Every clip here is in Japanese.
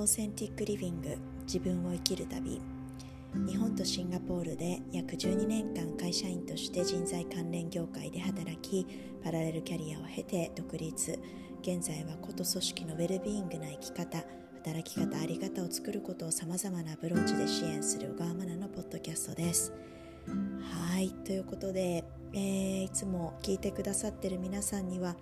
オーセンティックリビング自分を生きる旅。日本とシンガポールで約12年間会社員として人材関連業界で働きパラレルキャリアを経て独立。現在はこと組織のウェルビーイングな生き方働き方あり方を作ることをさまざまなアプローチで支援する小川真奈のポッドキャストです。はいということで、えー、いつも聞いてくださってる皆さんには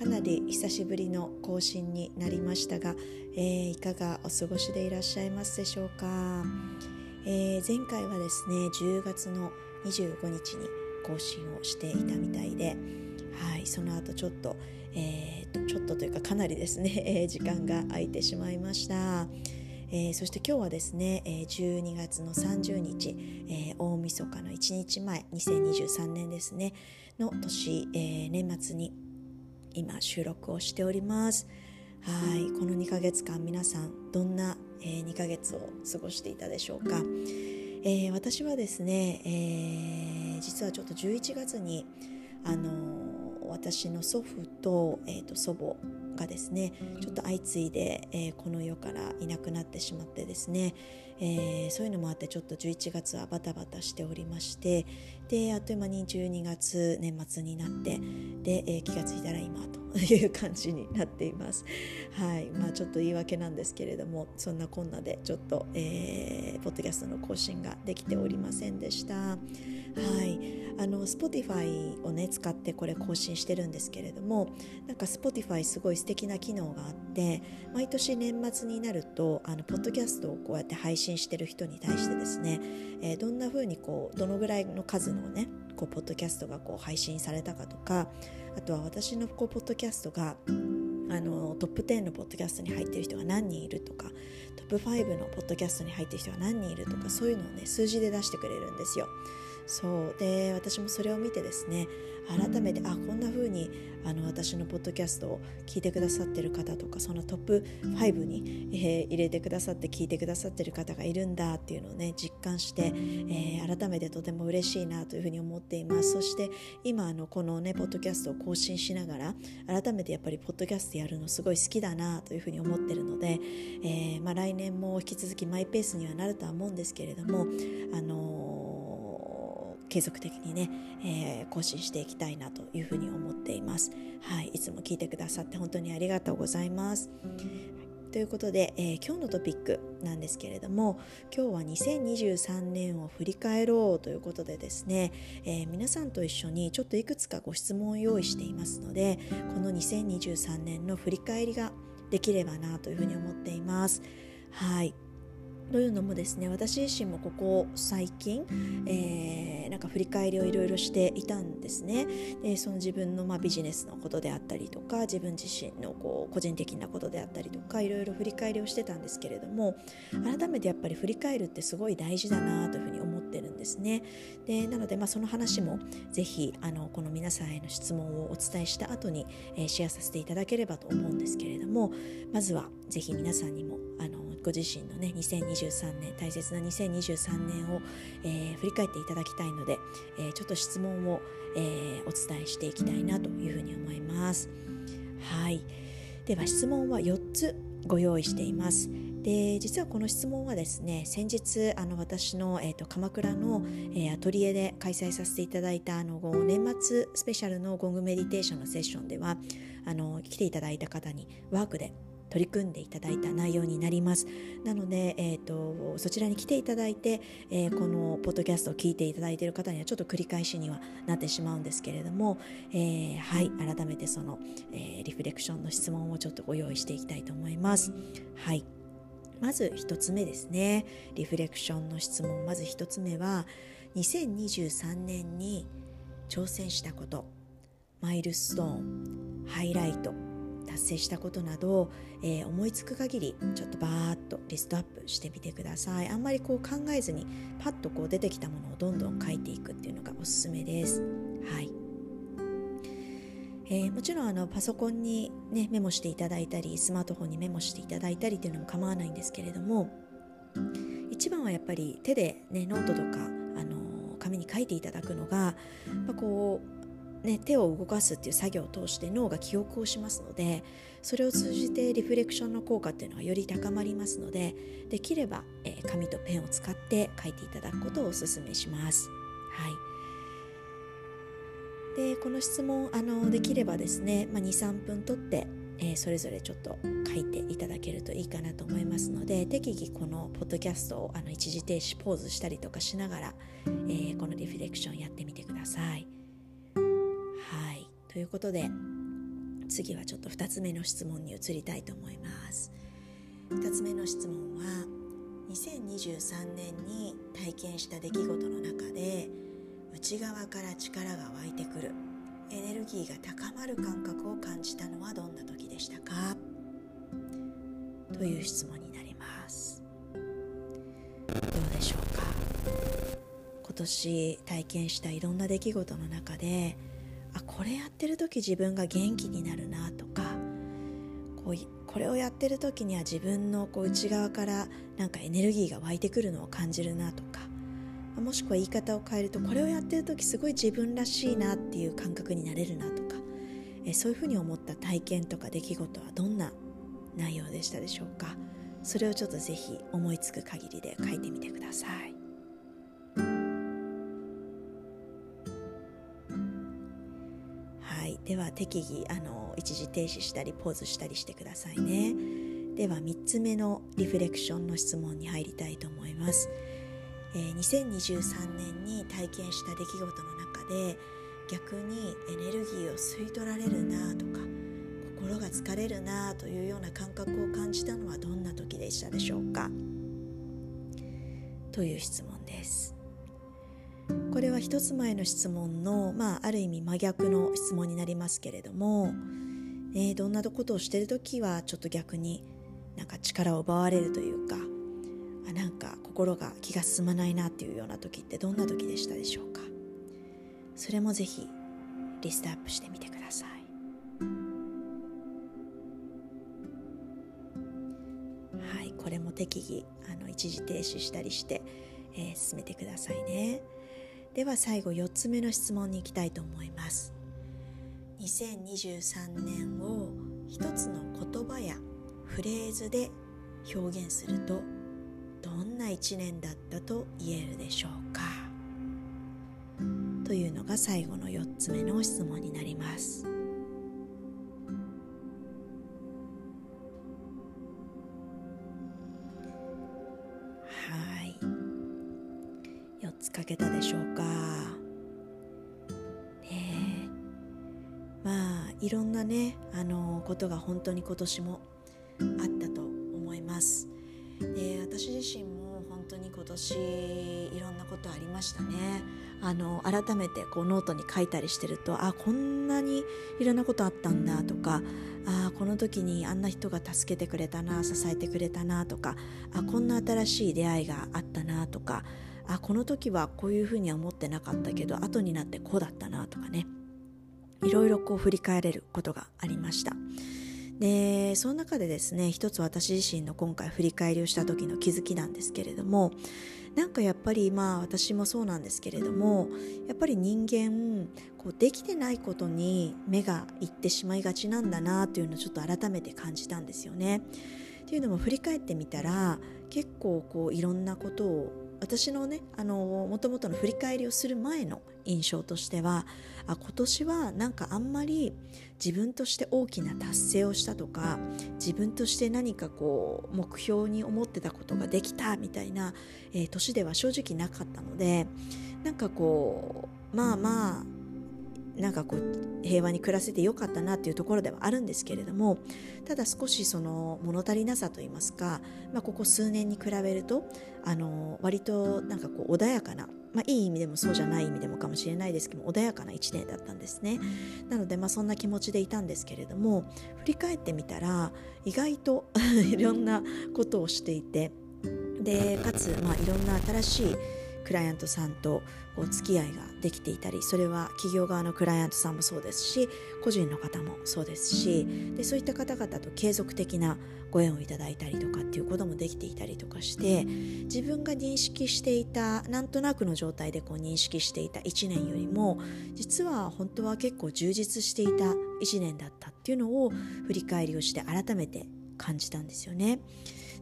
かなり久しぶりの更新になりましたが、えー、いかがお過ごしでいらっしゃいますでしょうか、えー、前回はですね10月の25日に更新をしていたみたいで、はい、その後ちょっと,、えー、ちょっとというかかなりですね、時間が空いてしまいました。えー、そして今日はですね、えー、12月の30日、えー、大晦日の1日前2023年ですねの年、えー、年末に今収録をしております。はい。この2ヶ月間皆さんどんな、えー、2ヶ月を過ごしていたでしょうか、えー、私はですね、えー、実はちょっと11月にあのー、私の祖父と,、えーと、祖母がですね。ちょっと相次いで、えー、この世からいなくなってしまってですね、えー、そういうのもあってちょっと11月はバタバタしておりまして。であっという間に12月年末になって。で、えー、気がついたら今という感じになっています。はい。まあ、ちょっと言い訳なんですけれどもそんなこんなでちょっと、えー、ポッドキャストの更新ができておりませんでした。はい、あの Spotify をね使ってこれ更新してるんですけれどもなんか Spotify すごい素敵な機能があって毎年年末になるとあのポッドキャストをこうやって配信してる人に対してですね、えー、どんな風にこうどのぐらいの数のねこうポッドキャストがこう配信されたかとかあとは私のこうポッドキャストがあのトップ10のポッドキャストに入ってる人が何人いるとかトップ5のポッドキャストに入ってる人が何人いるとかそういうのをね数字で出してくれるんですよ。そう。で私もそれを見てですね改めてあこんな風にあに私のポッドキャストを聞いてくださってる方とかそのトップ5に、えー、入れてくださって聞いてくださってる方がいるんだっていうのをね実感して、えー、改めてとても嬉しいなというふうに思っています。そして今あのこのねポッドキャストを更新しながら改めてやっぱりポッドキャストやるのすごい好きだなというふうに思ってるので、えーまあ、来年も引き続きマイペースにはなるとは思うんですけれどもあの継続的にね、えー、更新していきたいなというふうに思っています。はい、いつも聞いてくださって本当にありがとうございます。ということで、えー、今日のトピックなんですけれども今日は2023年を振り返ろうということでですね、えー、皆さんと一緒にちょっといくつかご質問を用意していますのでこの2023年の振り返りができればなというふうに思っています。はいというのもですね私自身もここ最近、えー、なんか振り返りをいろいろしていたんですね。でその自分のまあビジネスのことであったりとか自分自身のこう個人的なことであったりとかいろいろ振り返りをしてたんですけれども改めてやっぱり振り返るってすごい大事だなというふうに思ってるんですね。でなのでまあその話もぜひあのこの皆さんへの質問をお伝えした後に、えー、シェアさせていただければと思うんですけれどもまずはぜひ皆さんにもあのご自身のね2023年大切な2023年を、えー、振り返っていただきたいので、えー、ちょっと質問を、えー、お伝えしていきたいなというふうに思います。はい。では質問は4つご用意しています。で実はこの質問はですね先日あの私の、えーと、鎌倉の、えー、アトリエで開催させていただいたあの年末スペシャルのゴングメディテーションのセッションではあの来ていただいた方にワークで取り組んでいただいた内容になります。なので、えーと、そちらに来ていただいて、えー、このポッドキャストを聞いていただいている方にはちょっと繰り返しにはなってしまうんですけれども、えー、はい改めてその、えー、リフレクションの質問をちょっとご用意していきたいと思います。はい。まず1つ目ですね。リフレクションの質問。まず1つ目は2023年に挑戦したこと。マイルストーンハイライト。達成したことなど、えー、思いつく限りちょっとバーッとリストアップしてみてください。あんまりこう考えずにパッとこう出てきたものをどんどん書いていくっていうのがおすすめです。はい。えー、もちろんあのパソコンに、ね、メモしていただいたりスマートフォンにメモしていただいたりというのも構わないんですけれども一番はやっぱり手で、ね、ノートとか、あのー、紙に書いていただくのが、まあ、こうね、手を動かすっていう作業を通して脳が記憶をしますのでそれを通じてリフレクションの効果っていうのがより高まりますのでできれば、えー、紙とペンを使って書いていただくことをお勧めします。はいでこの質問あのできればですね、まあ、23分とって、えー、それぞれちょっと書いていただけるといいかなと思いますので適宜このポッドキャストをあの一時停止ポーズしたりとかしながら、えー、このリフレクションやってみてください。ということで次はちょっと2つ目の質問に移りたいと思います。2つ目の質問は2023年に体験した出来事の中で内側から力が湧いてくるエネルギーが高まる感覚を感じたのはどんな時でしたか？という質問になります。どうでしょうか？今年体験したいろんな出来事の中であこれやってる時自分が元気になるなとかこうこれをやってる時には自分のこう内側からなんかエネルギーが湧いてくるのを感じるなとかもしくは言い方を変えるとこれをやってる時すごい自分らしいなっていう感覚になれるなとかえそういうふうに思った体験とか出来事はどんな内容でしたでしょうか？それをちょっとぜひ思いつく限りで書いてみてください。では適宜あの一時停止したりポーズしたりしてくださいね。では3つ目のリフレクションの質問に入りたいと思います、えー、2023年に体験した出来事の中で逆にエネルギーを吸い取られるなとか心が疲れるなというような感覚を感じたのはどんな時でしたでしょうか？という質問です。これは一つ前の質問の、まあ、ある意味真逆の質問になりますけれども、えー、どんなことをしてる時はちょっと逆になんか力を奪われるというかあなんか心が気が進まないなっていうような時ってどんな時でしたでしょうか？それもぜひリストアップしてみてくださいはいこれも適宜あの一時停止したりして、えー、進めてくださいね。では最後4つ目の質問に行きたいと思います。2023年を一つの言葉やフレーズで表現するとどんな1年だったと言えるでしょうか？というのが最後の4つ目の質問になります。いろんなねあのことが本当に今年もあったと思います。で私自身も本当に今年いろんなことありましたね。あの改めてこうノートに書いたりしてるとあこんなにいろんなことあったんだとかあこの時にあんな人が助けてくれたな支えてくれたなとかあこんな新しい出会いがあったなとかあこの時はこういうふうには思ってなかったけど後になってこうだったなとかね。いろいろこう振り返れることがありましたでその中でですね一つ私自身の今回振り返りをした時の気づきなんですけれどもなんかやっぱりまあ私もそうなんですけれどもやっぱり人間こうできてないことに目がいってしまいがちなんだなというのをちょっと改めて感じたんですよね。っていうのも振り返ってみたら結構こういろんなことを私のねあのもともとの振り返りをする前の印象としてはあ今年はなんかあんまり自分として大きな達成をしたとか自分として何かこう目標に思ってたことができたみたいな、えー、年では正直なかったのでなんかこうまあまあなんかこう平和に暮らせてよかったなっていうところではあるんですけれどもただ少しその物足りなさといいますか、まあ、ここ数年に比べるとあの割となんかこう穏やかな、まあ、いい意味でもそうじゃない意味でもかもしれないですけど穏やかな1年だったんですね。なのでまあそんな気持ちでいたんですけれども振り返ってみたら意外と いろんなことをしていてでかつまあいろんな新しいクライアントさんとお付き合いができていたりそれは企業側のクライアントさんもそうですし個人の方もそうですしでそういった方々と継続的なご縁をいただいたりとかっていうこともできていたりとかして自分が認識していたなんとなくの状態でこう認識していた1年よりも実は本当は結構充実していた1年だったっていうのを振り返りをして改めて感じたんですよね。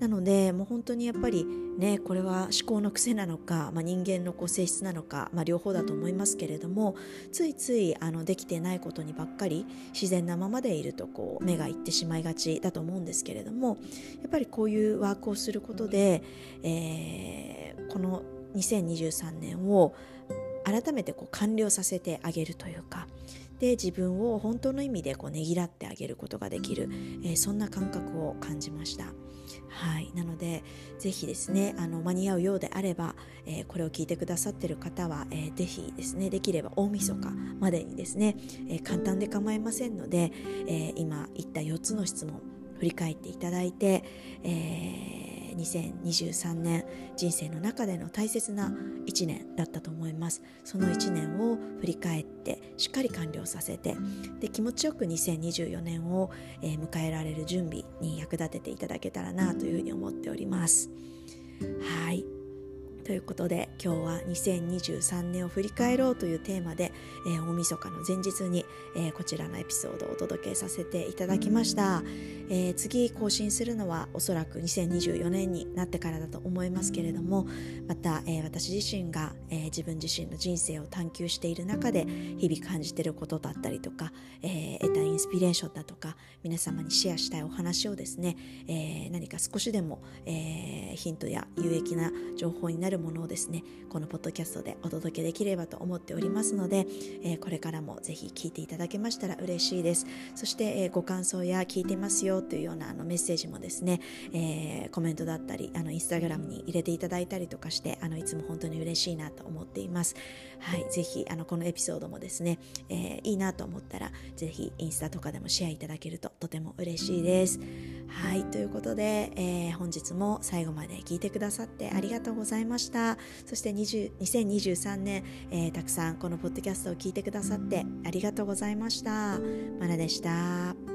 なのでもう本当にやっぱりねこれは思考の癖なのか、まあ、人間のこう性質なのか、まあ、両方だと思いますけれどもついついあのできてないことにばっかり自然なままでいるとこう目がいってしまいがちだと思うんですけれどもやっぱりこういうワークをすることで、えー、この2023年を改めてこう完了させてあげるというかで自分を本当の意味でこうねぎらってあげることができる、えー、そんな感覚を感じました。はい、なのでぜひですねあの間に合うようであれば、えー、これを聞いてくださっている方は、えー、ぜひですねできれば大晦日までにですね、えー、簡単で構いませんので、えー、今言った4つの質問振り返っていただいて、えー2023年人生の中での大切な1年だったと思います。その1年を振り返ってしっかり完了させてで気持ちよく2024年を、えー、迎えられる準備に役立てていただけたらなというふうに思っております。はい。ということで今日は2023年を振り返ろうというテーマで、えー、大晦日の前日に、えー、こちらのエピソードをお届けさせていただきました、えー、次更新するのはおそらく2024年になってからだと思いますけれどもまた、え私自身が、え自分自身の人生を探求している中で日々感じていることだったりとか、え得たインスピレーションだとか皆様にシェアしたいお話をですね、え何か少しでも、えヒントや有益な情報になるるものをですねこのポッドキャストでお届けできればと思っておりますので、えー、これからもぜひ聞いていただけましたら嬉しいです。そして、えー、ご感想や聞いてますよというようなあのメッセージもですね、えー、コメントだったりあのインスタグラムに入れていただいたりとかしてあのいつも本当に嬉しいなと思っています。はいぜひあのこのエピソードもですね、えいいなと思ったらぜひインスタとかでもシェアいただけるととても嬉しいです。はいということで、え本日も最後まで聞いてくださってありがとうございました。そして2023年、えー、たくさんこのポッドキャストを聞いてくださってありがとうございました。まなでした。